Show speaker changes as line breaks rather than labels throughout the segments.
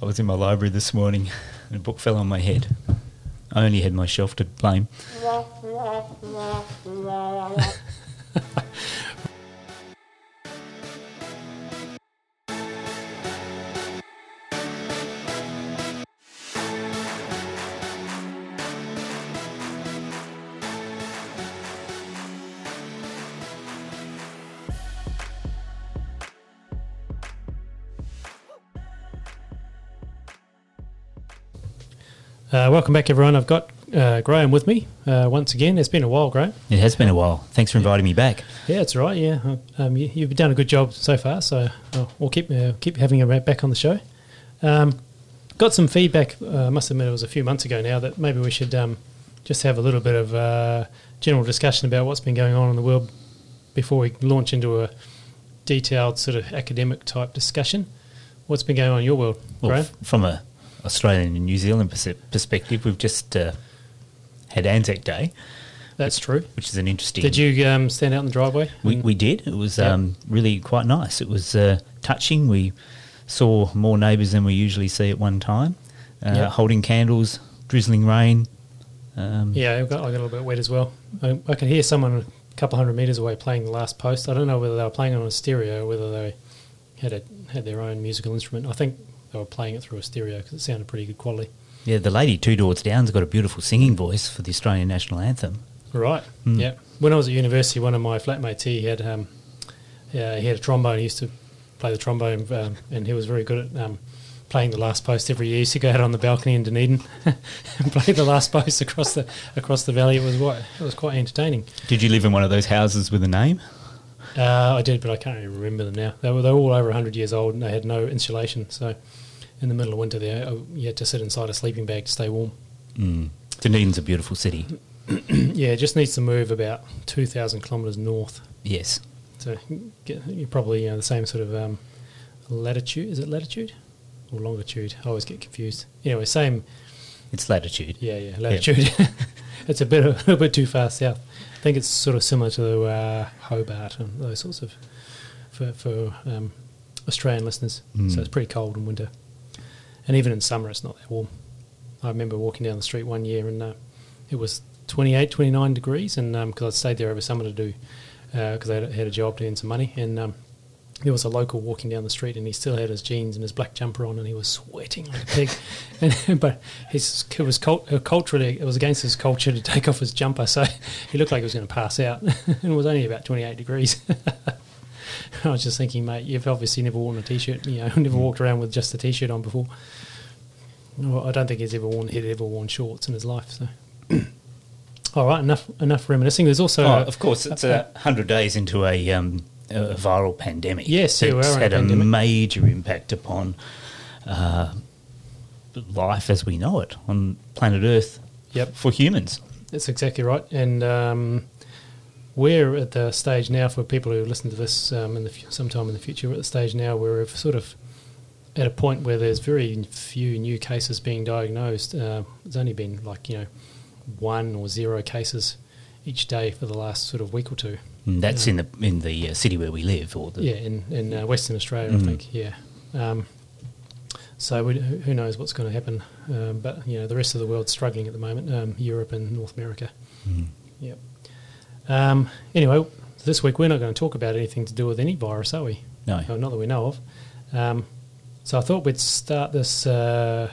I was in my library this morning and a book fell on my head. I only had my shelf to blame.
Uh, welcome back, everyone. I've got uh, Graham with me uh, once again. It's been a while, Graham.
It has been a while. Thanks for inviting me back.
Yeah, it's right. Yeah, Uh, um, you, you've done a good job so far, so uh, we'll keep uh, keep having you back on the show. Um, got some feedback. Uh, I must admit, it was a few months ago now that maybe we should um, just have a little bit of uh, general discussion about what's been going on in the world before we launch into a detailed sort of academic type discussion. What's been going on in your world,
Well,
Graham?
f- from a Australian and New Zealand perspective, we've just uh, had Anzac Day,
That's true.
which is an interesting.
Did you um, stand out in the driveway?
We, we did. It was
Yeah.
um, really quite nice. It was uh, touching. We saw more neighbours than we usually see at one time, uh,
Yeah.
holding candles, drizzling rain. Um,
Yeah, I got, I got a little bit wet as well. I, I could hear someone a couple hundred meters away playing the last post. I don't know whether they were playing on a stereo or whether they had a, had their own musical instrument. I think they were playing it through a stereo because it sounded pretty good quality.
yeah, the lady two doors down's got a beautiful singing voice for the Australian national anthem.
Right.
Mm.
Yeah. When I was at university, one of my flatmates he had um, yeah, he had a trombone. He used to play the trombone, um, and he was very good at um, playing the last post every year. He used to go out on the balcony in Dunedin and play the last post across the across the valley. It was quite it was quite entertaining.
Did you live in one of those houses with a name?
Uh, I did, but I can't even remember them now. They were, they were all over 100 years old and they had no insulation. So in the middle of winter, there, uh, you had to sit inside a sleeping bag to stay warm.
Mm. Dunedin's a beautiful city.
yeah, it just needs to move about 2,000 kilometres north.
Yes.
So get, you're probably you know, the same sort of um, latitude. Is it latitude or longitude? I always get confused. Anyway, same.
It's latitude.
Yeah, yeah, latitude. it's a bit a little bit too far south. I think it's sort of similar to uh, Hobart and those sorts of for for um, Australian listeners.
Mm.
So it's pretty cold in winter, and even in summer it's not that warm. I remember walking down the street one year and uh, it was 28, 29 degrees, and because I stayed there over summer to do because I had, had a job to earn some money, and um, there was a local walking down the street, and he still had his jeans and his black jumper on, and he was sweating like a pig. and, but his, it was cult, uh, culturally, it was against his culture to take off his jumper, so he looked like he was going to pass out. and it was only about 28 degrees. I was just thinking, mate, you've obviously never worn a t-shirt, you know, never walked around with just a t-shirt on before. Well, I don't think he's ever worn he'd ever worn shorts in his life. So, all right, enough enough reminiscing. There's also
Oh,
uh,
of course, it's a hundred days into a, um, a viral pandemic.
Yes, yeah,
it's
a
had a
pandemic.
major impact upon uh, life as we know it on planet Earth.
Yep.
for humans.
That's exactly right. And um, we're at the stage now for people who listen to this um, in the fu- sometime in the future. We're at the stage now where we're sort of at a point where there's very few new cases being diagnosed. Uh, it's only been like you know one or zero cases each day for the last sort of week or two.
And that's
Yeah.
in the in the uh, city where we live, or the
Yeah, in in uh, Western Australia,
Mhm.
I think. Yeah. Um, so we, who who knows what's going to happen? Um, but you know, the rest of the world's struggling at the moment. Um, Europe and North America.
Mm.
Yep. Um, anyway, this week we're not going to talk about anything to do with any virus, are we?
no.
No, not that we know of. Um, so I thought we'd start this uh,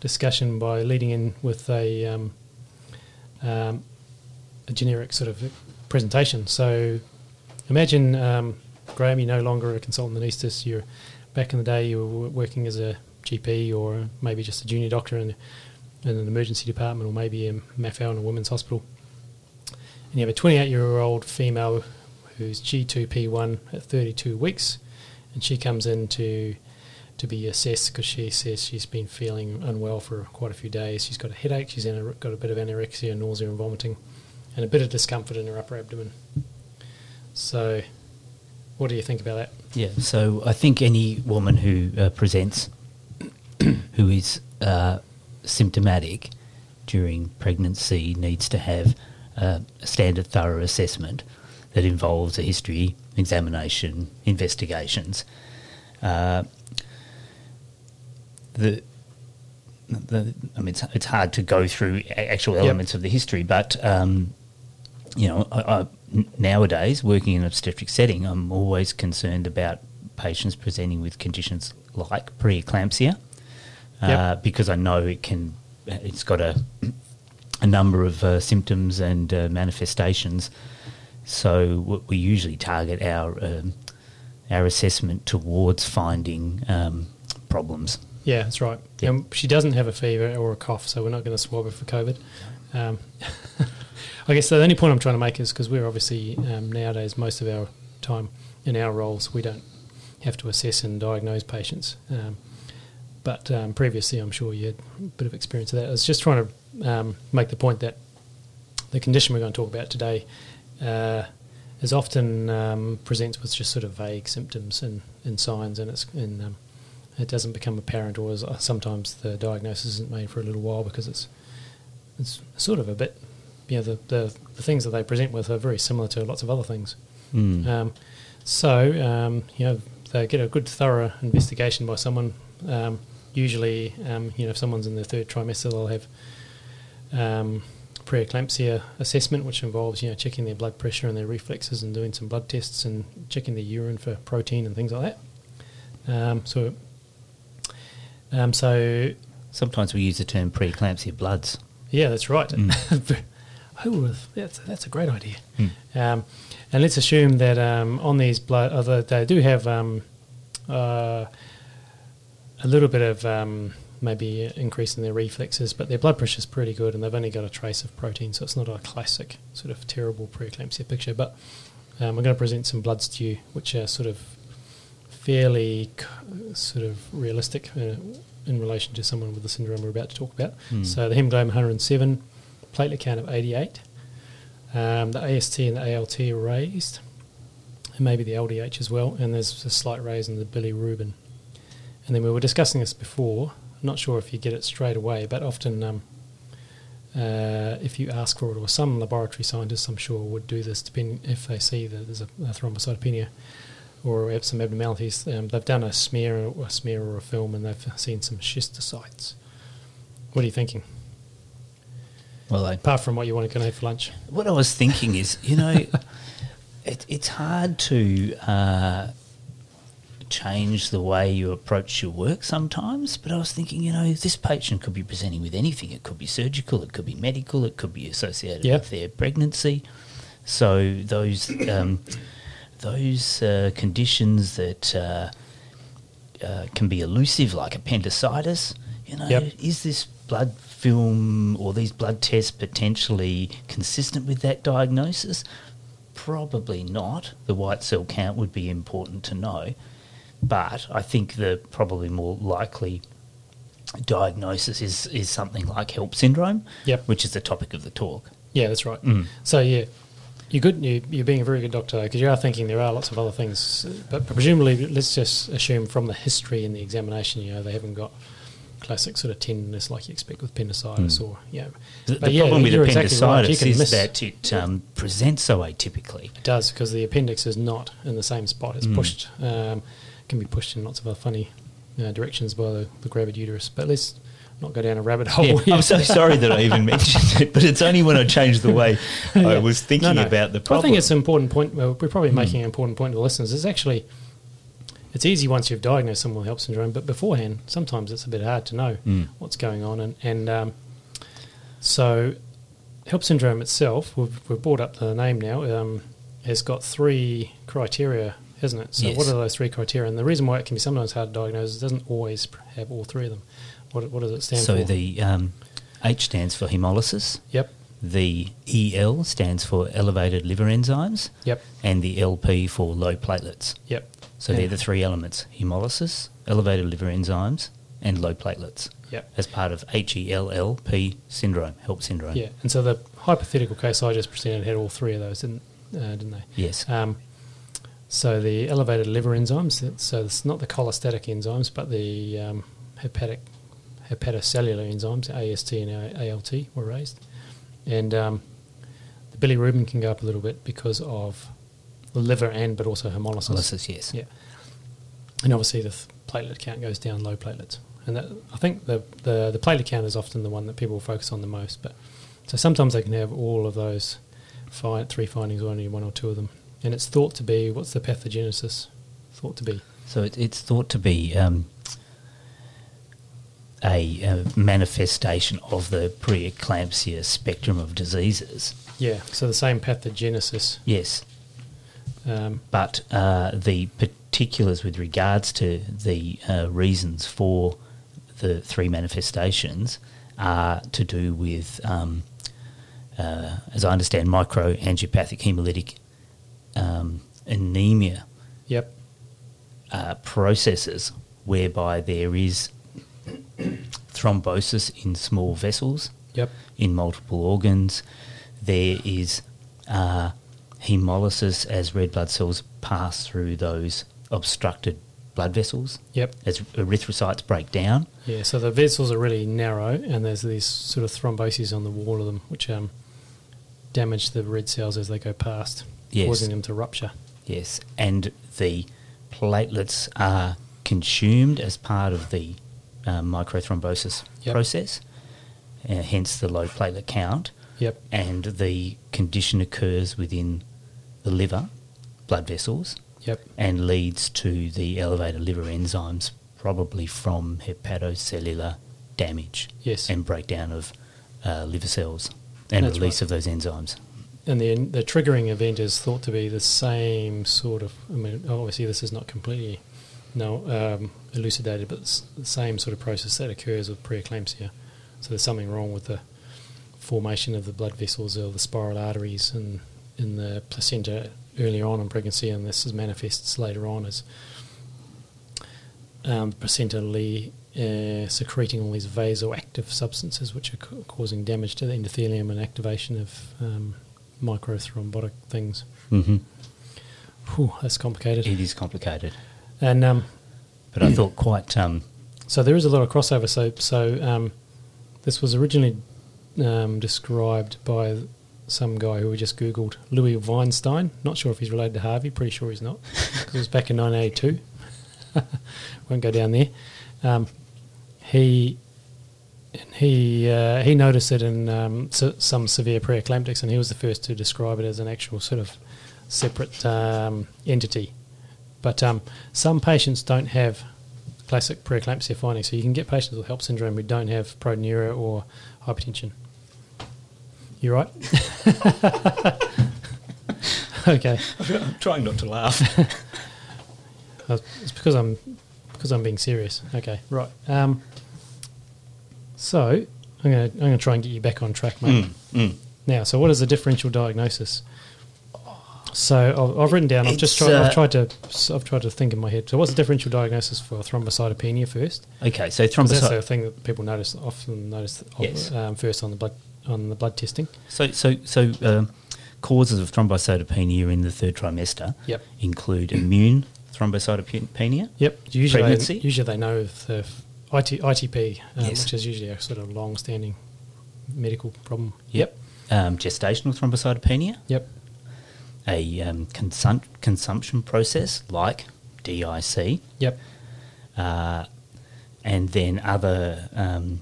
discussion by leading in with a, um, um, a generic sort of presentation. So imagine, um, Graham, you're no longer a consultant anaesthetist. You're back in the day you were working as a GP or maybe just a junior doctor in, in an emergency department or maybe in MAFAL in a women's hospital. And you have a 28 year old female who's G2P1 at 32 weeks, and she comes in to to be assessed because she says she's been feeling unwell for quite a few days. She's got a headache, she's ana- got a bit of anorexia, nausea, and vomiting, and a bit of discomfort in her upper abdomen. So, what do you think about that?
Yeah, so I think any woman who uh, presents who is uh, symptomatic during pregnancy needs to have uh, a standard thorough assessment that involves a history, examination, investigations. Uh, the, the I mean, it's, it's hard to go through actual elements of the history, but um, you know, I, I, nowadays working in an obstetric setting, I'm always concerned about patients presenting with conditions like preeclampsia uh, because I know it can. It's got a a number of uh, symptoms and uh, manifestations. So we usually target our um, our assessment towards finding um, problems.
Yeah, that's right.
Yeah.
Um, she doesn't have a fever or a cough, so we're not going to swab her for COVID. Um, I guess the only point I'm trying to make is because we're obviously um, nowadays most of our time in our roles we don't have to assess and diagnose patients. Um, but um, previously, I'm sure you had a bit of experience of that. I was just trying to um, make the point that the condition we're going to talk about today uh, is often um, presents with just sort of vague symptoms and, and signs, and it's and um, it doesn't become apparent, or is, uh, sometimes the diagnosis isn't made for a little while because it's it's sort of a bit, you know, the, the, the things that they present with are very similar to lots of other things.
Mm.
Um, so, um, you know, they get a good thorough investigation by someone. Um, usually, um, you know, if someone's in their third trimester, they'll have um, preeclampsia assessment, which involves, you know, checking their blood pressure and their reflexes and doing some blood tests and checking their urine for protein and things like that. Um, so, um, so
Sometimes we use the term preeclampsia bloods.
yeah, that's right.
Mm.
Have, that's, that's a great idea.
Mm.
Um, and let's assume that um, on these blood, uh, they do have um, uh, a little bit of um, maybe increasing their reflexes, but their blood pressure is pretty good, and they've only got a trace of protein, so it's not a classic sort of terrible preeclampsia picture. But um, we're going to present some bloods to you, which are sort of fairly c- sort of realistic uh, in relation to someone with the syndrome we're about to talk about.
Mm.
So the hemoglobin 107, platelet count of 88, um, the AST and the ALT are raised, and maybe the LDH as well, and there's a slight raise in the bilirubin. And then we were discussing this before. Not sure if you get it straight away, but often um, uh, if you ask for it, or some laboratory scientists, I'm sure, would do this, depending if they see that there's a, a thrombocytopenia or have some abnormalities. Um, they've done a smear, or a smear or a film, and they've seen some schistocytes. What are you thinking?
Well, I,
Apart from what you want to go have for lunch.
what I was thinking is, you know, it, it's hard to uh, change the way you approach your work sometimes. But I was thinking, you know, this patient could be presenting with anything. It could be surgical, it could be medical, it could be associated
Yeah.
with their pregnancy. So those um, those uh, conditions that uh, uh, can be elusive, like appendicitis. You know,
Yep.
is this blood film or these blood tests potentially consistent with that diagnosis? Probably not. The white cell count would be important to know, but I think the probably more likely diagnosis is is something like HELLP syndrome,
Yep.
which is the topic of the talk.
Yeah, that's right.
Mm.
So yeah, you're good. You, you're being a very good doctor because you are thinking there are lots of other things, but presumably, let's just assume from the history and the examination, you know, they haven't got classic sort of tenderness like you expect with appendicitis
Mm.
or yeah.
The,
But
the
yeah,
problem with
you're exactly right. You can
is
miss-
that it um, presents so atypically.
It does because the appendix is not in the same spot. It's
Mm.
pushed, um, can be pushed in lots of other funny uh, directions by the, the gravid uterus. But let's not go down a rabbit hole.
Yeah. I'm so sorry that I even mentioned it, but it's only when I changed the way I was thinking
No, no.
about the
Well,
problem.
I think it's an important point. Well, we're probably
Hmm.
making an important point to the listeners. It's actually it's easy once you've diagnosed someone with HELLP syndrome, but beforehand, sometimes it's a bit hard to know
Mm.
what's going on. And, and um, so, HELLP syndrome itself, we've, we've brought up the name now, um, has got three criteria, hasn't it? So,
Yes.
what are those three criteria? And the reason why it can be sometimes hard to diagnose is it doesn't always have all three of them. What, what does it stand
so
for?
So, the um, H stands for hemolysis,
yep,
the EL stands for elevated liver enzymes,
yep,
and the LP for low platelets.
yep.
So
Yeah.
they're the three elements: hemolysis, elevated liver enzymes, and low platelets.
Yep.
As part of HELLP syndrome, HELLP syndrome.
Yeah, and so the hypothetical case I just presented had all three of those, didn't uh, didn't they?
Yes.
Um, so the elevated liver enzymes, so it's not the cholestatic enzymes, but the um, hepatic hepatocellular enzymes, AST and ALT, were raised, and um, the bilirubin can go up a little bit because of the liver and but also hemolysis.
Hemolysis, yes.
Yeah, and obviously the th- platelet count goes down, low platelets. and that, I think the, the the platelet count is often the one that people focus on the most. But so sometimes they can have all of those fi- three findings, or only one or two of them, and it's thought to be what's the pathogenesis thought to be?
So it, it's thought to be um, a, a manifestation of the preeclampsia spectrum of diseases.
Yeah, so the same pathogenesis.
Yes,
Um,
but uh, the particulars with regards to the uh, reasons for the three manifestations are to do with, um, uh, as I understand, microangiopathic hemolytic um, anemia
yep.
uh, processes whereby there is thrombosis in small vessels
Yep.
in multiple organs. There is uh, hemolysis as red blood cells pass through those obstructed blood vessels
Yep.
as erythrocytes break down.
Yeah, so the vessels are really narrow, and there's these sort of thromboses on the wall of them, which um, damage the red cells as they go past,
Yes.
causing them to rupture.
Yes, and the platelets are consumed as part of the um, microthrombosis
Yep.
process, uh, hence the low platelet count.
Yep.
and the condition occurs within the liver, blood vessels,
Yep.
and leads to the elevated liver enzymes, probably from hepatocellular damage
Yes.
and breakdown of uh, liver cells and
That's
release
right.
of those enzymes.
And the the triggering event is thought to be the same sort of. I mean, obviously this is not completely no um, elucidated, but it's the same sort of process that occurs with preeclampsia. So there's something wrong with the formation of the blood vessels or the spiral arteries in in the placenta earlier on in pregnancy, and this is manifests later on as um, placenta uh, secreting all these vasoactive substances, which are ca- causing damage to the endothelium and activation of um, microthrombotic things.
hmm
Whew, that's complicated.
It is complicated,
And um,
but I thought quite. Um,
so there is a lot of crossover. So, so um, this was originally um, described by some guy who we just googled, Louis Weinstein. Not sure if he's related to Harvey. Pretty sure he's not, because it was back in 1982. Won't go down there. Um, he he uh, he noticed it in um, so, some severe preeclamptics, and he was the first to describe it as an actual sort of separate um, entity. But um, some patients don't have classic preeclampsia findings, so you can get patients with HELLP syndrome who don't have proteinuria or hypertension. You right? okay.
I'm trying not to laugh.
It's because I'm because I'm being serious. Okay, right. So I'm gonna I'm gonna try and get you back on track, mate.
Mm, mm.
Now, so what is the differential diagnosis? So I've, I've written down. I've just tried.
uh,
I've tried to. I've tried to think in my head. So what's the differential diagnosis for thrombocytopenia first?
Okay, so
'Cause that's the thing that people notice often notice of-
Yes.
um, first on the blood on the blood testing.
So, so, so um, causes of thrombocytopenia in the third trimester
Yep.
include immune thrombocytopenia.
Yep. Usually,
Pregnancy?
usually they know if the IT, ITP, um,
Yes.
which is usually a sort of long-standing medical problem.
Yep. Um, gestational thrombocytopenia,
Yep.
a um, consum- consumption process like DIC,
Yep.
uh, and then other um,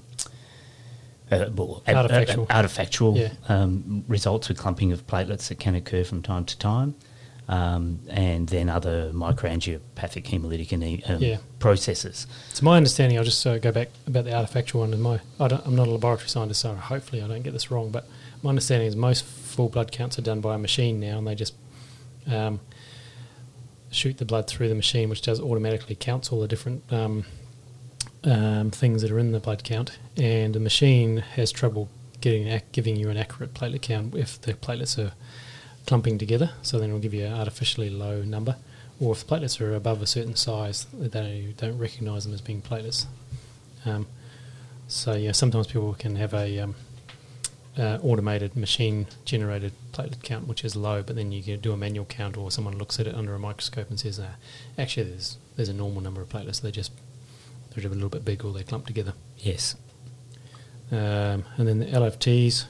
uh, well, a- a-
Artifactual.
artifactual
Yeah.
um, results with clumping of platelets that can occur from time to time, um, and then other microangiopathic hemolytic ane- um,
Yeah.
processes.
So my understanding, I'll just uh, go back about the artifactual one. And my, I don't, I'm not a laboratory scientist, so hopefully I don't get this wrong. But my understanding is most full blood counts are done by a machine now, and they just um, shoot the blood through the machine, which does automatically counts all the different um, um, things that are in the blood count. And the machine has trouble getting giving you an accurate platelet count if the platelets are clumping together. So then it'll give you an artificially low number. Or if the platelets are above a certain size, they don't recognise them as being platelets. Um, so yeah, sometimes people can have a um, uh, automated machine generated platelet count which is low, but then you can do a manual count, or someone looks at it under a microscope and says, uh, actually, there's there's a normal number of platelets. They just they're a little bit big, or they clump together.
Yes.
Um, and then the LFTs,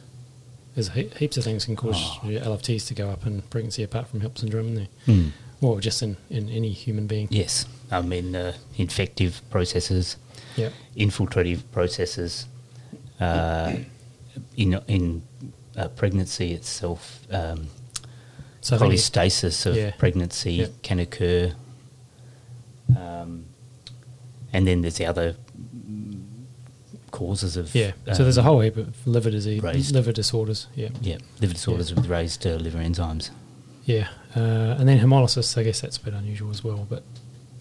there's he- heaps of things can cause
Oh.
your LFTs to go up in pregnancy apart from HELLP syndrome, isn't there?
Mm.
Or just in, in any human being.
Yes. I mean, uh, infective processes,
Yep.
infiltrative processes uh, in in uh, pregnancy itself. Um,
So I think it-
cholestasis of
Yeah.
pregnancy
Yep.
can occur, um, and then there's the other causes of
yeah. So there's a
um,
whole heap of liver disease,
raised-
liver disorders. Yeah.
yeah liver disorders with raised uh, liver enzymes.
Yeah, uh, and then hemolysis. I guess that's a bit unusual as well, but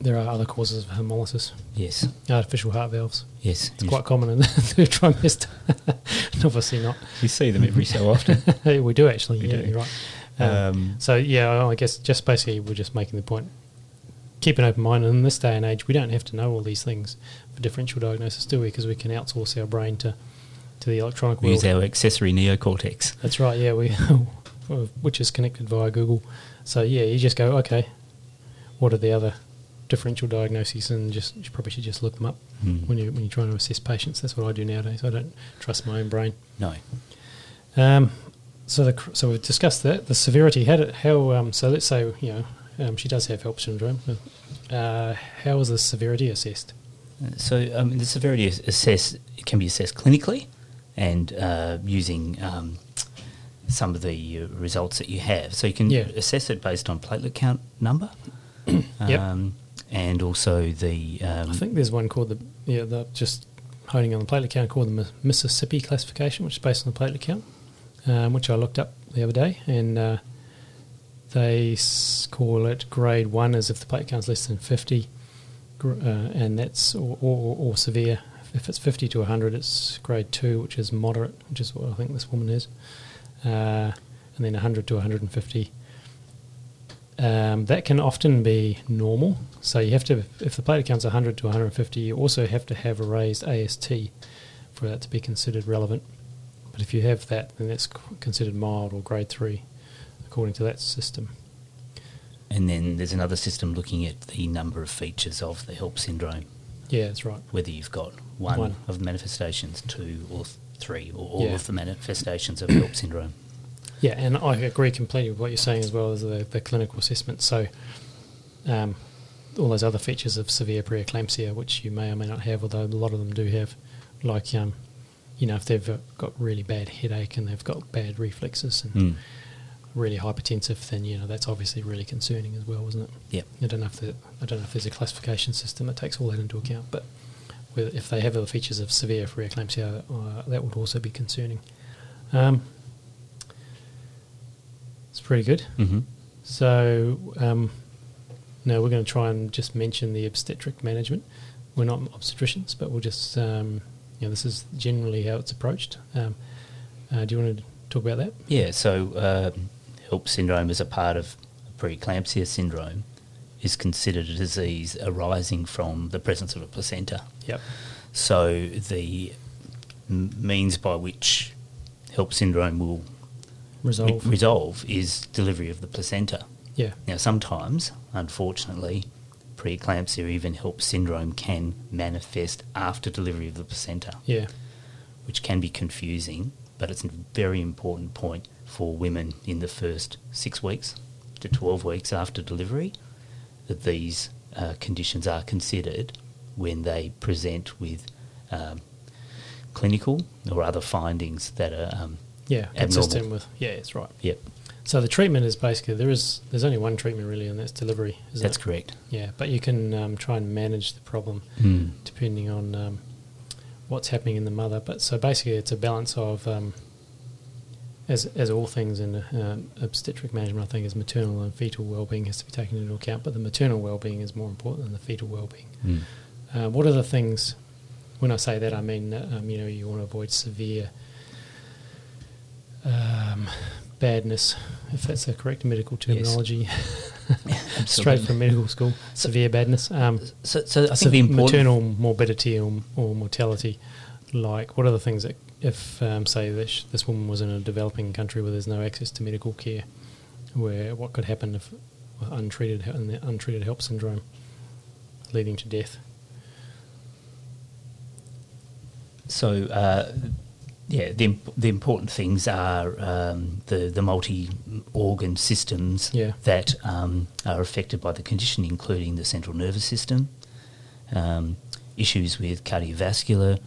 there are other causes of hemolysis.
Yes,
Artificial heart valves.
yes,
It's quite common in the third trimester. Obviously not.
You see them every so often.
we do actually.
We
yeah,
do.
you're right. Um,
Um,
so yeah, I guess just basically we're just making the point. Keep an open mind. And in this day and age, we don't have to know all these things for differential diagnosis, do we? Because we can outsource our brain to to the electronic
we
world.
use our accessory neocortex.
That's right. Yeah, we which is connected via Google. So yeah, you just go okay. What are the other differential diagnoses, and just you probably should just look them up
Mm.
when you when you're trying to assess patients. That's what I do nowadays. I don't trust my own brain.
No,
Um, so the so we've discussed that the severity. How did, how um, so let's say you know um, she does have HELLP syndrome. Uh, how is the severity assessed?
So um, the severity is assess can be assessed clinically, and uh, using um, some of the uh, results that you have. So you can
Yeah.
assess it based on platelet count number,
Yep.
um, and also the um,
I think there's one called the yeah the just honing on the platelet count called the Mississippi classification, which is based on the platelet count, um, which I looked up the other day, and uh, they call it grade one as if the plate count's less than fifty, uh, and that's or, or, or severe. If it's fifty to hundred, it's grade two, which is moderate, which is what I think this woman is, uh, and then hundred to one hundred and fifty. Um, that can often be normal. So you have to, if the plate count's 100 to 150, you also have to have a raised AST for that to be considered relevant. But if you have that, then that's considered mild or grade three, according to that system.
and then there's another system looking at the number of features of the HELLP syndrome,
Yeah, that's right.
whether you've got one,
One.
of the manifestations, two or th- three, or all
Yeah.
of the manifestations of HELLP syndrome.
Yeah, and I agree completely with what you're saying as well as the, the clinical assessment. So, um, all those other features of severe preeclampsia, which you may or may not have, although a lot of them do have, like, um, you know, if they've got really bad headache and they've got bad reflexes and
Mm.
Really hypertensive, then you know that's obviously really concerning as well, isn't it?
Yep.
I don't know if the, I don't know if there's a classification system that takes all that into account, but if they have the features of severe preeclampsia, uh, that would also be concerning. Um, it's pretty good.
hmm
So um, now we're going to try and just mention the obstetric management. We're not obstetricians, but we'll just um, you know this is generally how it's approached. Um, uh, do you want to talk about that?
Yeah, so um, HELLP syndrome as a part of preeclampsia syndrome is considered a disease arising from the presence of a placenta.
Yep.
So the means by which HELLP syndrome will
Resolve.
re- resolve is delivery of the placenta.
yeah.
Now, sometimes, unfortunately, preeclampsia or even HELLP syndrome can manifest after delivery of the placenta,
Yeah.
which can be confusing, but it's a very important point for women in the first six weeks to 12 weeks after delivery that these uh, conditions are considered when they present with um, clinical or other findings that are, um,
Yeah.
Abnormal.
Consistent with. Yeah, that's right.
yep,
So the treatment is basically there is there's only one treatment really, and that's delivery. Isn't
that's
it?
correct.
Yeah, but you can um, try and manage the problem
Mm.
depending on um, what's happening in the mother. But so basically, it's a balance of, um, as as all things in uh, obstetric management, I think, is maternal and fetal well-being has to be taken into account. But the maternal well-being is more important than the fetal well-being.
Mm.
Uh, what are the things? When I say that, I mean uh, um, you know you want to avoid severe um, badness, if that's the correct medical terminology. Straight from medical school, severe badness. Um,
So, so I think the important
maternal morbidity or, or mortality. Like, what are the things that, if um, say this this woman was in a developing country where there's no access to medical care, where what could happen if untreated untreated HELLP syndrome, leading to death?
So, uh, yeah, the imp- the important things are um, the the multi organ systems
Yeah.
that um, are affected by the condition, including the central nervous system. Um, issues with cardiovascular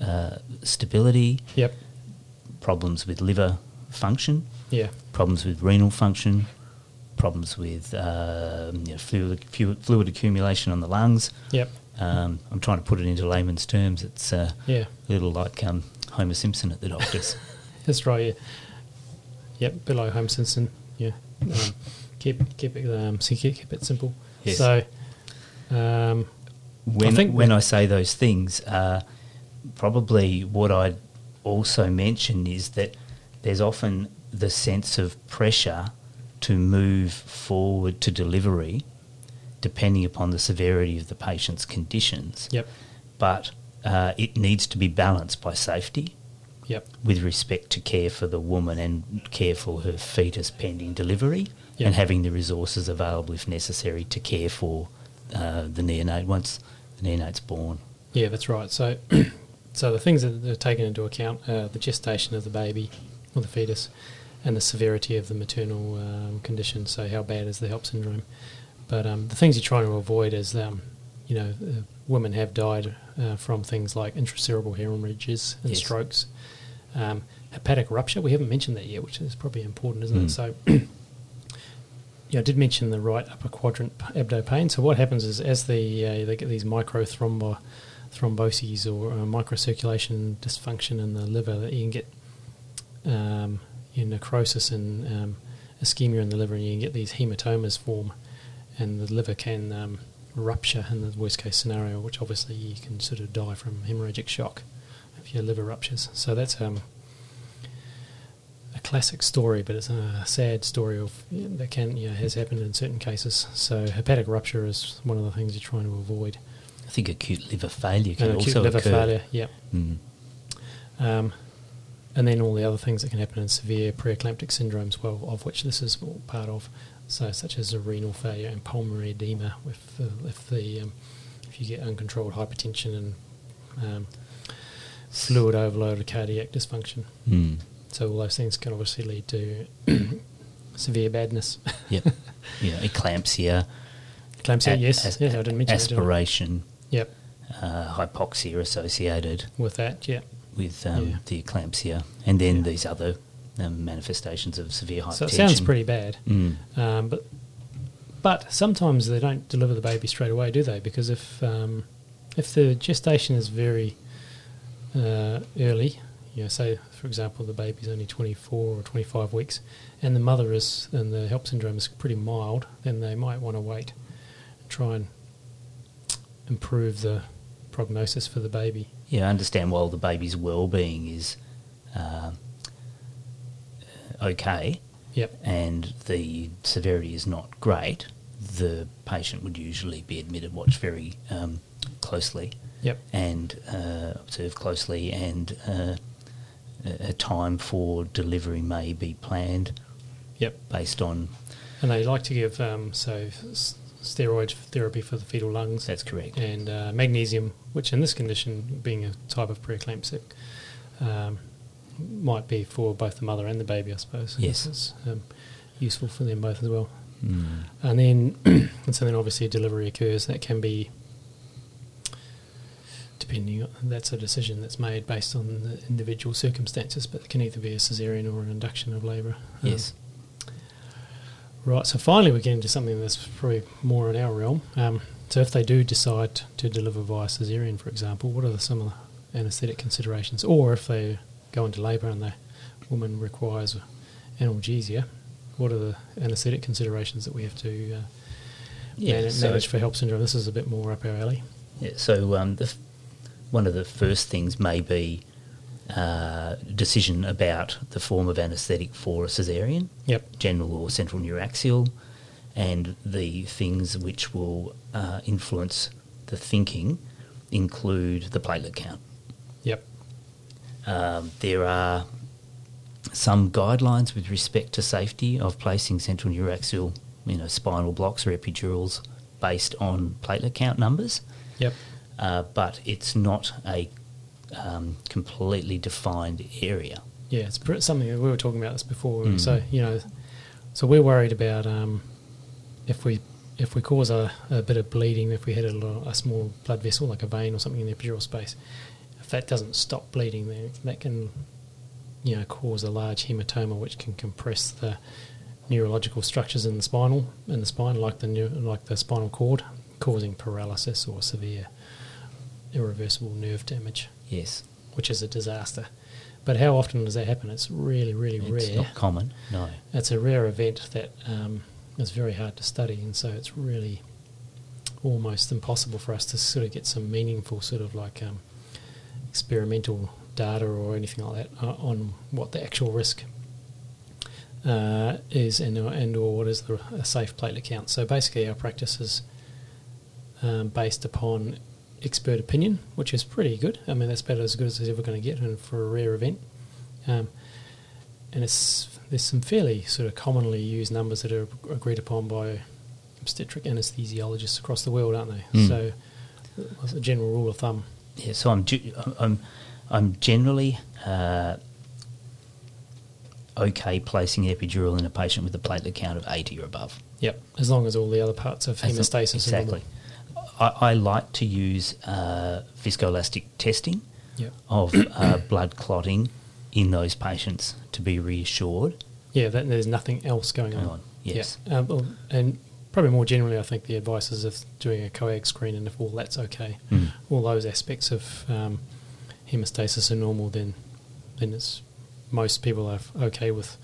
uh, stability,
Yep.
problems with liver function,
Yeah.
problems with renal function, problems with um, you know, fluid, fluid, accumulation on the lungs.
Yep.
Um, I'm trying to put it into layman's terms. It's uh,
Yeah.
a little like um, Homer Simpson at the doctor's.
That's right. Yeah. Yep. Below Homer Simpson. Yeah. Um, keep keep it um, keep, keep it simple.
Yes.
So. Um,
when
I think
when I say those things, uh, probably what I'd also mention is that there's often the sense of pressure to move forward to delivery, depending upon the severity of the patient's conditions.
yep.
But uh, it needs to be balanced by safety
Yep.
with respect to care for the woman and care for her fetus pending delivery,
Yep.
and having the resources available if necessary to care for uh, the neonate once the neonate's born.
Yeah, that's right. So, so the things that are taken into account are the gestation of the baby or the fetus, and the severity of the maternal um, condition. So, how bad is the HELLP syndrome? But um, the things you're trying to avoid is, um, you know, uh, women have died uh, from things like intracerebral hemorrhages and
Yes.
strokes, um, hepatic rupture. We haven't mentioned that yet, which is probably important, isn't
Mm.
it? So. Yeah, I did mention the right upper quadrant abdo pain. So what happens is as the uh, they get these microthrombo thromboses or uh, microcirculation dysfunction in the liver, that you can get um, necrosis and um, ischemia in the liver, and you can get these hematomas form, and the liver can um, rupture in the worst case scenario, which obviously you can sort of die from hemorrhagic shock if your liver ruptures. So that's um, a classic story, but it's a sad story of that can you know, has happened in certain cases. So hepatic rupture is one of the things you're trying to avoid.
I think acute liver failure can
And acute
also
liver
occur.
failure, yeah.
Mm.
Um, and then all the other things that can happen in severe preeclamptic syndromes, well, of which this is all part of, so such as a renal failure and pulmonary edema, if the, if the um, if you get uncontrolled hypertension and um, fluid overload or cardiac dysfunction.
Mm.
So all those things can obviously lead to severe badness.
Yep. yeah, eclampsia.
Eclampsia,
a-
yes,
as-
yes, I didn't mention
aspiration,
Yep,
uh, hypoxia associated
with that, yeah.
with um,
Yeah.
the eclampsia, and then
Yeah.
these other um, manifestations of severe hypertension.
So it sounds pretty bad.
Mm.
Um, but but sometimes they don't deliver the baby straight away, do they? Because if um, if the gestation is very uh, early, you know, say for example the baby's only 24 or 25 weeks, and the mother is and the HELLP syndrome is pretty mild, then they might want to wait, and try and improve the prognosis for the baby.
Yeah, I understand while the baby's well-being is uh, okay
Yep.
and the severity is not great, the patient would usually be admitted, watched very um, closely,
Yep.
and uh, observe closely, and uh, a time for delivery may be planned
Yep.
based on.
And they like to give um, so steroid therapy for the fetal lungs.
That's correct.
and uh, magnesium, which in this condition, being a type of preeclampsia, um, might be for both the mother and the baby, I suppose.
Yes.
It's um, useful for them both as well.
Mm.
And then, and so then obviously a delivery occurs. That can be, depending, on, that's a decision that's made based on the individual circumstances, but it can either be a cesarean or an induction of labour. Um,
Yes.
Right, so finally we're getting to something that's probably more in our realm. Um, so if they do decide to deliver via cesarean, for example, what are the, some of the anaesthetic considerations? Or if they go into labour and the woman requires analgesia, what are the anaesthetic considerations that we have to uh,
Yeah,
man-
so-
manage for HELLP syndrome? This is a bit more up our alley.
Yeah, so um, the f- one of the first things may be uh, decision about the form of anaesthetic for a caesarean,
Yep,
general or central neuraxial, and the things which will uh, influence the thinking include the platelet count.
yep,
Um, there are some guidelines with respect to safety of placing central neuraxial, you know, spinal blocks or epidurals based on platelet count numbers.
Yep,
uh, but it's not a um, completely defined area.
yeah. It's pr- something that we were talking about this before.
Mm.
So you know, so we're worried about um, if we if we cause a, a bit of bleeding, if we hit a, little, a small blood vessel like a vein or something in the epidural space, if that doesn't stop bleeding, then that can you know cause a large hematoma, which can compress the neurological structures in the spinal in the spine, like the like the spinal cord, causing paralysis or severe irreversible nerve damage,
Yes.
which is a disaster. But how often does that happen? It's really, really
It's
rare.
It's not common, no.
It's a rare event that um, is very hard to study, and so it's really almost impossible for us to sort of get some meaningful sort of like um, experimental data or anything like that uh, on what the actual risk uh, is and, or- and or what is the, a safe platelet count. So basically, our practice is um, based upon expert opinion, which is pretty good. I mean, that's about as good as it's ever going to get, and for a rare event. Um, and it's there's some fairly sort of commonly used numbers that are agreed upon by obstetric anesthesiologists across the world, aren't they?
Mm.
So, as a general rule of thumb,
Yeah, so I'm I'm I'm generally uh, okay placing epidural in a patient with a platelet count of 80 or above.
yep, as long as all the other parts of hemostasis
exactly. I, I like to use uh, viscoelastic testing
Yep.
of uh, blood clotting in those patients to be reassured.
Yeah, that there's nothing else going
Going
on.
on, yes.
Yeah. Um, and probably more generally, I think the advice is if doing a coag screen and if all that's okay,
Mm.
all those aspects of um, hemostasis are normal, then then it's most people are okay with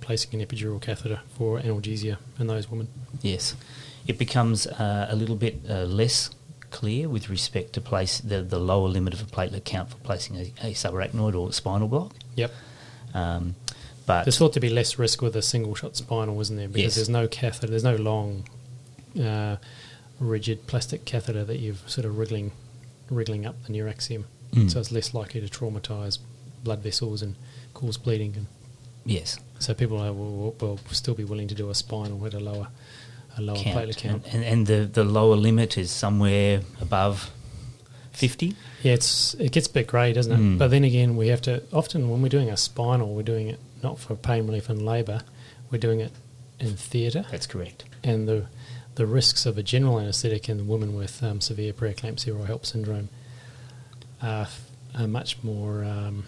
placing an epidural catheter for analgesia in those women.
Yes, it becomes uh, a little bit uh, less clear with respect to place the, the lower limit of a platelet count for placing a, a subarachnoid or spinal block.
Yep.
Um, but
There's thought to be less risk with a single shot spinal, isn't there? Because
Yes.
there's no catheter, there's no long, uh, rigid plastic catheter that you've sort of wriggling, wriggling up the neuraxium.
Mm.
So it's less likely to traumatise blood vessels and cause bleeding. And
yes,
so people are, will, will still be willing to do a spinal at a lower, a lower
count.
platelet count.
And, and, the, the lower limit is somewhere above 50.
Yeah, it's it gets a bit grey, doesn't it?
Mm.
But then again, we have to often when we're doing a spinal, we're doing it not for pain relief and labour, we're doing it in theatre.
That's correct.
and the the risks of a general anaesthetic in the woman with um, severe preeclampsia or HELLP syndrome are, f- are much more, um,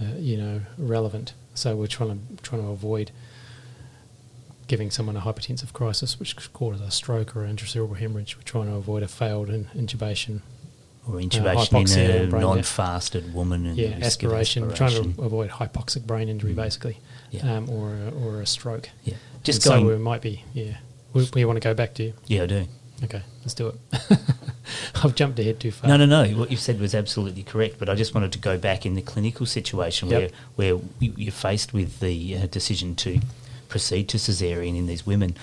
uh, you know, relevant. So we're trying to trying to avoid giving someone a hypertensive crisis, which could cause a stroke or an intracerebral hemorrhage. We're trying to avoid a failed in, intubation,
Or intubation
hypoxia
in a non-fasted woman. And
yeah,
of
aspiration. We're trying to avoid hypoxic brain injury,
Mm.
basically,
Yeah.
um, or a, or a stroke.
Yeah.
And
Just
so
going.
we might be, yeah. We, we want to go back to you.
yeah, I do.
Okay, let's do it. I've jumped ahead too far.
No, no, no. What you said was absolutely correct, but I just wanted to go back in the clinical situation
Yep.
where where you- you're faced with the uh, decision to proceed to cesarean in these women.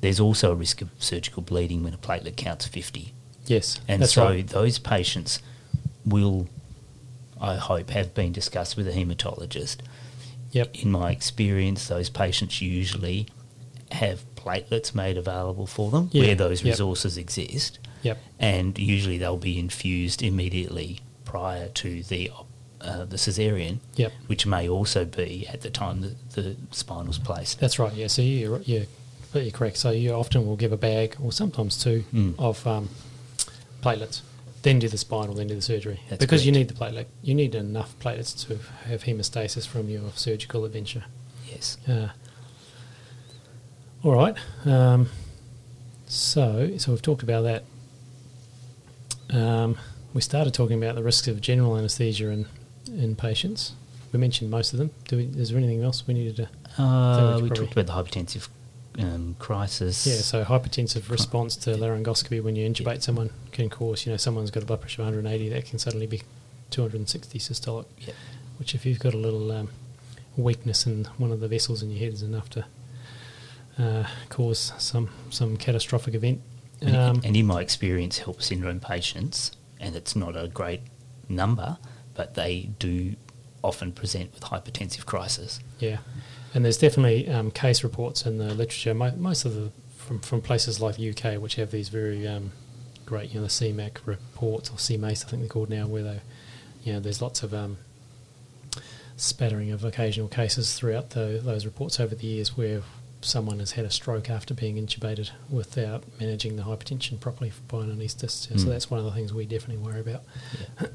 There's also a risk of surgical bleeding when a platelet counts 50,
Yes,
and so
right.
those patients will, I hope, have been discussed with a haematologist.
Yep.
In my experience, those patients usually have platelets made available for them
Yeah,
where those
yep.
resources exist
Yep.
and usually they'll be infused immediately prior to the op- uh, the cesarean,
Yep.
which may also be at the time that the spinal's placed.
That's right. Yeah. So you're you're completely correct. So you often will give a bag, or sometimes two,
Mm.
of um, platelets, then do the spinal, then do the surgery.
That's
because you need the platelet. You need enough platelets to have hemostasis from your surgical adventure.
Yes.
Uh, all right. Um, so, so we've talked about that. Um, we started talking about the risks of general anaesthesia in, in patients. We mentioned most of them. Do we, is there anything else we needed to?
Uh,
we
talked about the hypertensive um, crisis.
Yeah, so hypertensive response to laryngoscopy when you intubate someone can cause, you know, someone's got a blood pressure of 180, that can suddenly be 260 systolic,
Yep.
which if you've got a little um, weakness in one of the vessels in your head is enough to uh, cause some some catastrophic event.
And,
Um,
and in my experience, HELLP syndrome patients, and it's not a great number, but they do often present with hypertensive crisis.
Yeah, and there's definitely um, case reports in the literature. Mo- most of the from from places like UK, which have these very um, great, you know, the CMAC reports or CMACE, I think they're called now, where they, you know, there's lots of um, spattering of occasional cases throughout the, those reports over the years where someone has had a stroke after being intubated without managing the hypertension properly by an anaesthetist. So
Mm.
that's one of the things we definitely worry about.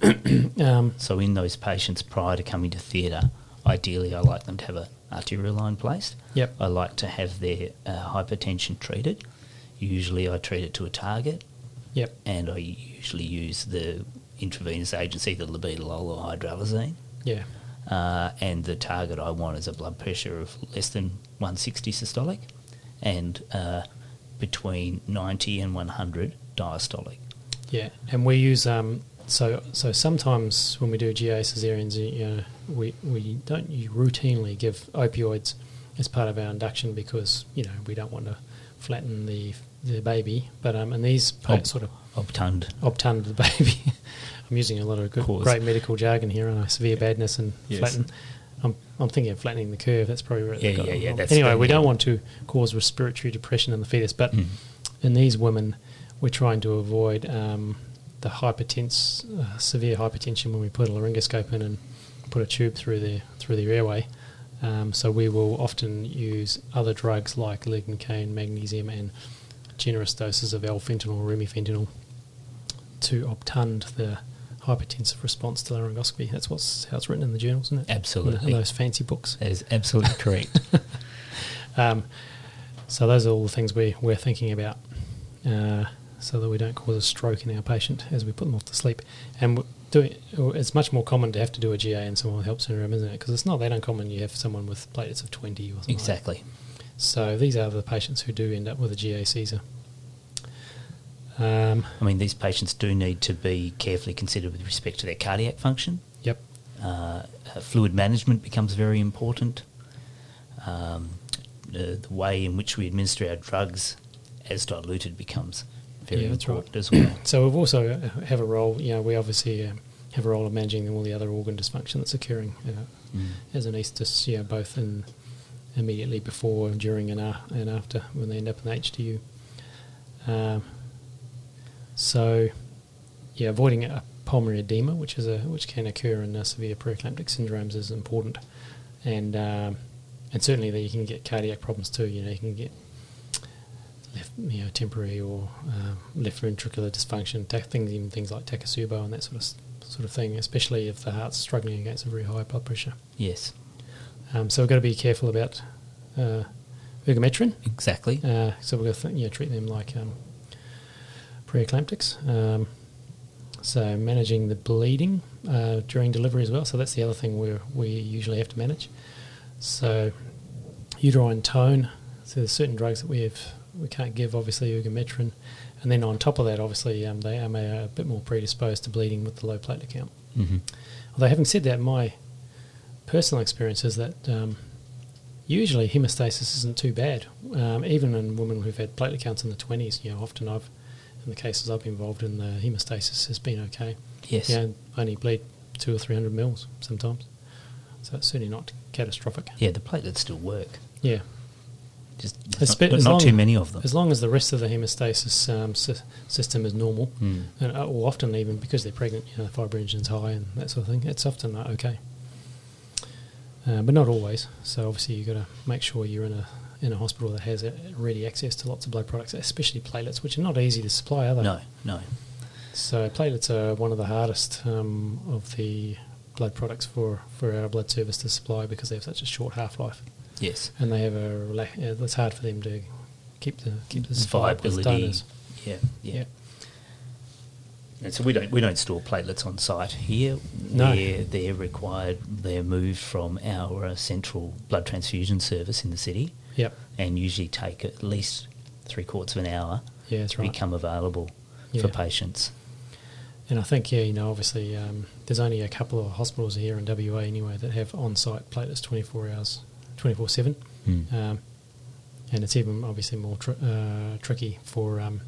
Yeah.
Um,
So in those patients prior to coming to theatre, ideally I like them to have a arterial line placed.
Yep.
I like to have their uh, hypertension treated. Usually I treat it to a target,
yep.
and I usually use the intravenous agents, either labetalol or hydralazine.
Yeah.
Uh, and the target I want is a blood pressure of less than 160 systolic, and uh, between 90 and 100 diastolic.
Yeah, and we use um, so so sometimes when we do GA cesareans, you know, we we don't routinely give opioids as part of our induction because you know we don't want to flatten the the baby, but um, and these
Ob-
sort of
Obtund.
obtund the baby. I'm using a lot of good, great medical jargon here, and severe badness and
Yes.
flatten. I'm, I'm thinking of flattening the curve. That's probably where
Yeah, yeah,
it
yeah,
Anyway, we don't want to cause respiratory depression in the fetus, but
Mm.
in these women, we're trying to avoid um, the hypertense, uh, severe hypertension when we put a laryngoscope in and put a tube through their through their airway. Um, so we will often use other drugs like lignocaine, magnesium, and generous doses of alfentanil or remifentanil to obtund the hypertensive response to laryngoscopy. That's what's how it's written in the journals, isn't it?
Absolutely.
In those fancy books.
That is absolutely correct.
Um, so those are all the things we, we're thinking about uh, so that we don't cause a stroke in our patient as we put them off to sleep. And doing, it's much more common to have to do a GA in someone with HELLP syndrome, isn't it? Because it's not that uncommon you have someone with platelets of 20 or something. like
exactly.
So these are the patients who do end up with a GA Caesar. Um,
I mean, these patients do need to be carefully considered with respect to their cardiac function.
yep.
Uh, uh, fluid management becomes very important. Um, uh, the way in which we administer our drugs as diluted becomes very
Yeah, that's right.
important as well.
So we've also uh, have a role, you know, we obviously um, have a role of managing all the other organ dysfunction that's occurring uh,
Mm.
as anaesthetist, yeah, both in immediately before, during, and, uh, and after when they end up in the HDU. Um, so, yeah, avoiding a pulmonary edema, which is a which can occur in uh, severe preeclamptic syndromes, is important, and um, and certainly that you can get cardiac problems too. You know, you can get left, you know, temporary or um, left ventricular dysfunction, ta- things even things like Takotsubo and that sort of sort of thing, especially if the heart's struggling against a very high blood pressure.
Yes,
Um, so we've got to be careful about uh, ergometrine.
exactly.
Uh, so we've got to th- you know, treat them like um, preeclamptics. Um, so managing the bleeding uh, during delivery as well. So that's the other thing we we usually have to manage. So uterine tone. So there's certain drugs that we have we can't give, obviously ergometrine, and then on top of that, obviously um, they are a bit more predisposed to bleeding with the low platelet count.
hmm
Although having said that, my personal experience is that um, usually hemostasis isn't too bad, um, even in women who've had platelet counts in the twenties. You know, often I've in the cases I've been involved in, the hemostasis has been okay.
Yes.
Know, only bleed two or three hundred mils sometimes, so it's certainly not catastrophic.
Yeah, the platelets still work.
Yeah,
Just not, but not
long-
too many of them.
as long as the rest of the hemostasis um, sy- system is normal,
Mm.
and uh, or often even because they're pregnant, you know, the fibrinogen's high and that sort of thing. It's often okay, uh, but not always. So obviously you've got to make sure you're in a in a hospital that has uh, ready access to lots of blood products, especially platelets, which are not easy to supply, are they?
No, no.
So platelets are one of the hardest um, of the blood products for, for our blood service to supply because they have such a short half life,
Yes.
and they have a uh, it's hard for them to keep the keep the
Viability.
donors.
Yeah, yeah.
Yeah.
And so we don't we don't store platelets on site here.
No.
They're, they're required. They're moved from our uh, central blood transfusion service in the city,
Yep.
and usually take at least three quarters of an hour
Yeah, that's
to
right.
become available
Yeah.
for patients.
And I think, yeah, you know, obviously um, there's only a couple of hospitals here in WA anyway that have on-site platelets 24 hours, 24/7,
Mm.
um, and it's even obviously more tr- uh, tricky for um,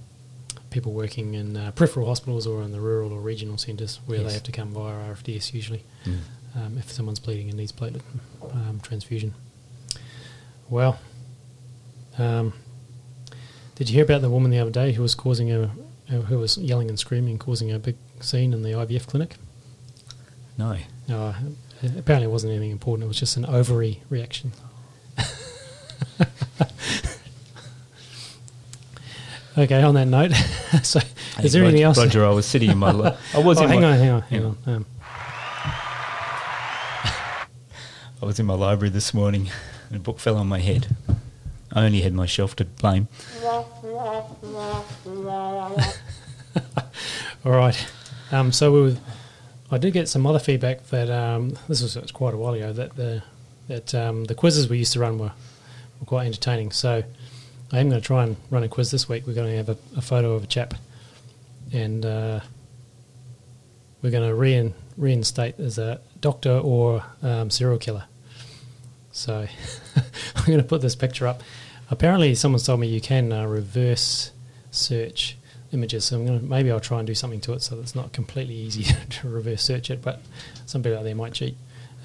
people working in uh, peripheral hospitals or in the rural or regional centres where
Yes.
they have to come via RFDS usually
Mm.
um, if someone's bleeding and needs platelet um, transfusion. Well, um, did you hear about the woman the other day who was causing a who was yelling and screaming, causing a big scene in the IVF clinic?
No.
No, apparently it wasn't anything important. It was just an ovary reaction. Okay, on that note, so
Hey,
is there
Roger,
anything else?
Roger, I was sitting in my. Li- I was
oh,
in
hang
my,
on, hang on, hang
Yeah.
on. Um,
I was in my library this morning, and a book fell on my head. I only had myself to blame.
all right. Um, so we, were- I did get some other feedback that um, this was, was quite a while ago that the that um, the quizzes we used to run were, were quite entertaining. So I am going to try and run a quiz this week. We're going to have a, a photo of a chap, and uh, we're going to rein, reinstate as a doctor or um, serial killer. So I'm going to put this picture up. Apparently, someone's told me you can uh, reverse search images. So I'm to maybe I'll try and do something to it so it's not completely easy to reverse search it. But somebody out there might cheat.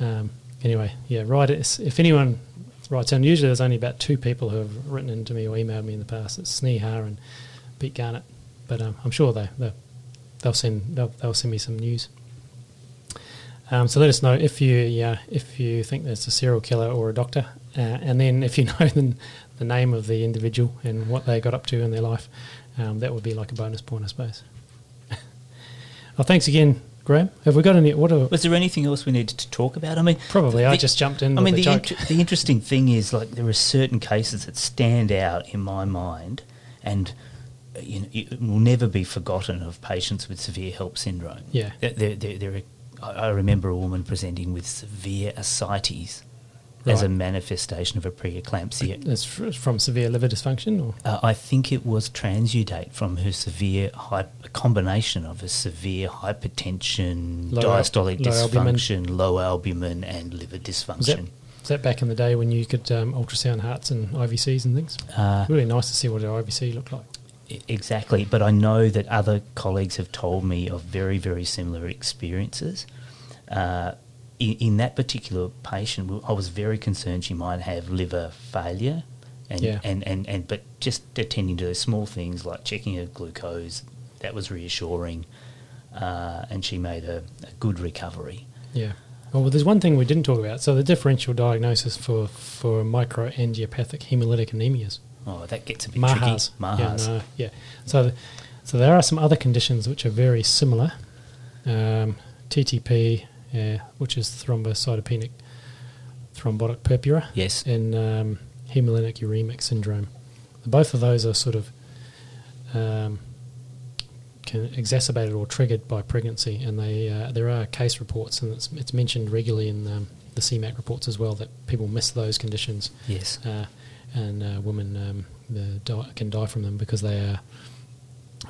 Um, anyway, yeah, write it. If anyone writes in, usually there's only about two people who have written into me or emailed me in the past. It's Sneha and Pete Garnett. But um, I'm sure they they'll, they'll send they'll, they'll send me some news. Um, so let us know if you yeah, if you think there's a serial killer or a doctor, uh, and then if you know the, the name of the individual and what they got up to in their life, um, that would be like a bonus point, I suppose. well, thanks again, Graham. Have we got any? What are,
Was there anything else we needed to talk about? I mean,
probably I just jumped in.
I mean, the,
joke.
inter- the interesting thing is, like, there are certain cases that stand out in my mind, and you know, it will never be forgotten of patients with severe HELLP syndrome.
Yeah.
There, there, there, there are, I remember a woman presenting with severe ascites as a manifestation of a preeclampsia.
It's fr- from severe liver dysfunction, or
Uh, I think it was transudate from her severe, hy- a combination of a severe hypertension,
Low al-
diastolic
low albumin.
dysfunction, low albumin, and liver dysfunction.
was that back in the day when you could um, ultrasound hearts and IVCs and things?
Uh,
Really nice to see what an IVC looked like.
Exactly, but I know that other colleagues have told me of very, very similar experiences. Uh, in, in that particular patient, I was very concerned she might have liver failure, and,
Yeah.
and, and, and but just attending to those small things like checking her glucose, that was reassuring, uh, and she made a, a good recovery.
Yeah. Well, there's one thing we didn't talk about. So the differential diagnosis for for microangiopathic hemolytic anemias,
Oh, that gets a bit
MAHAs.
tricky. Mahas.
Yeah, no, yeah. So, th- so there are some other conditions which are very similar. Um, TTP, uh, which is thrombocytopenic thrombotic purpura,
Yes.
and um, hemolytic uremic syndrome. Both of those are sort of um, can exacerbated or triggered by pregnancy, and they uh, there are case reports, and it's, it's mentioned regularly in um, the CMACE reports as well that people miss those conditions,
Yes.
uh, and uh, women um, the die, can die from them because they are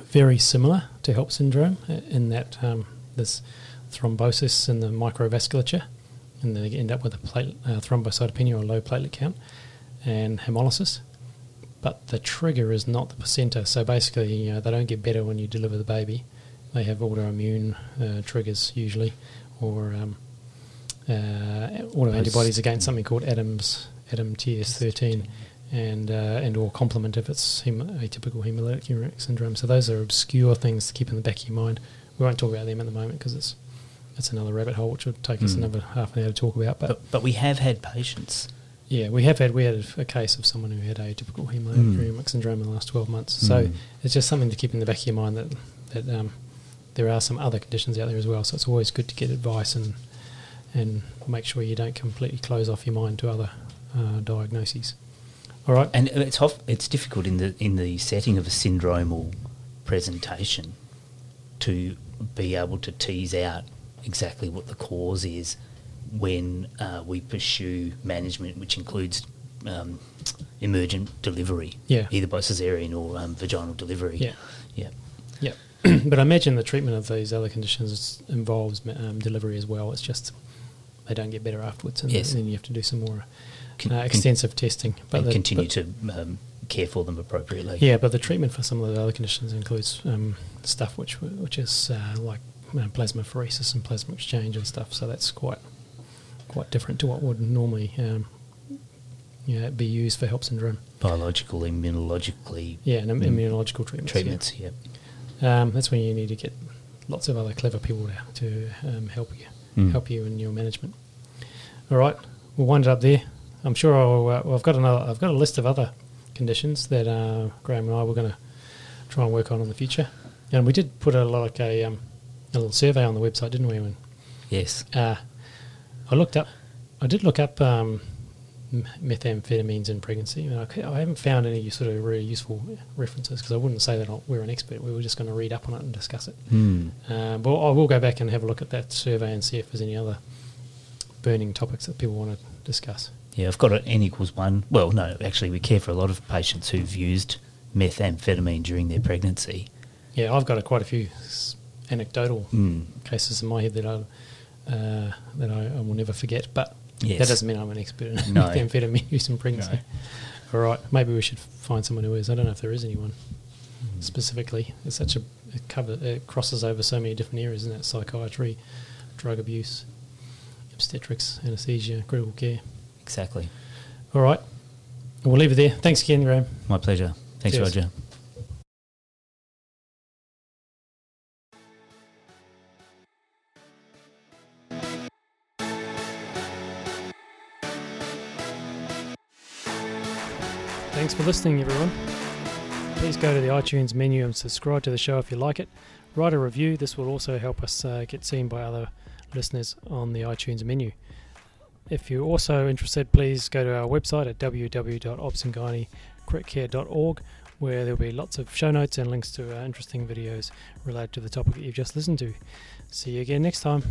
very similar to HELLP syndrome uh, in that um, there's thrombosis in the microvasculature, and they end up with a platelet, uh, thrombocytopenia or low platelet count, and hemolysis. But the trigger is not the placenta. So basically, you know, they don't get better when you deliver the baby. They have autoimmune uh, triggers usually, or um, uh, autoantibodies against something called Adams ADAMTS13, and uh, and or complement if it's hem- atypical hemolytic uremic syndrome. So those are obscure things to keep in the back of your mind. We won't talk about them at the moment because it's it's another rabbit hole which would take us
Mm.
another half an hour to talk about. But,
But, but we have had patients.
yeah, we have had we had a case of someone who had atypical hemolytic
Mm.
uremic syndrome in the last twelve months. So
Mm.
it's just something to keep in the back of your mind that that um, there are some other conditions out there as well. So it's always good to get advice and and make sure you don't completely close off your mind to other uh, diagnoses. All right.
And it's hof- it's difficult in the in the setting of a syndromal presentation to be able to tease out exactly what the cause is when uh, we pursue management, which includes um, emergent delivery,
Yeah.
either by cesarean or um, vaginal delivery.
Yeah.
yeah.
Yeah, but I imagine the treatment of these other conditions involves um, delivery as well. It's just they don't get better afterwards, and
Yes.
then you have to do some more
Con-
uh,
con-
extensive testing.
and
the-
continue
but-
to um, care for them appropriately.
Yeah, but the treatment for some of the other conditions includes um, stuff which which is uh, like uh, plasmapheresis and plasma exchange and stuff. So that's quite quite different to what would normally um, you know, be used for HELLP syndrome.
Biological, immunologically
Yeah, and im-
Mm.
immunological treatments.
treatments. Yeah.
Um, that's when you need to get lots of other clever people to, to um, help you,
Mm.
help you in your management. All right, we'll wind it up there. I'm sure I'll, uh, well, I've got another. I've got a list of other conditions that uh, Graham and I were going to try and work on in the future. And we did put a lot like a um, a little survey on the website, didn't we? When
Yes.
uh, I looked up, I did look up um, methamphetamines in pregnancy. And I, I haven't found any sort of really useful references because I wouldn't say that we're an expert. We were just going to read up on it and discuss it. Uh, but I will go back and have a look at that survey and see if there's any other burning topics that people want to discuss.
Yeah, I've got an N equals one. Well, no, actually, we care for a lot of patients who've used methamphetamine during their pregnancy.
Yeah, I've got a, quite a few anecdotal
Mm.
cases in my head that I uh, that I, I will never forget. But
Yes.
that doesn't mean I'm an expert in
No.
methamphetamine use in pregnancy. All right, maybe we should find someone who is. I don't know if there is anyone specifically. It's such a it cover it crosses over so many different areas, isn't it? Psychiatry, drug abuse, obstetrics, anaesthesia, critical care.
Exactly.
All right, we'll leave it there. Thanks again, Graham.
My pleasure. Thanks,
Cheers.
Roger.
For listening, everyone. Please go to the iTunes menu and subscribe to the show if you like it. Write a review. This will also help us uh, get seen by other listeners on the iTunes menu. If you're also interested, please go to our website at www.obsangynecare.org where there'll be lots of show notes and links to uh, interesting videos related to the topic that you've just listened to. See you again next time.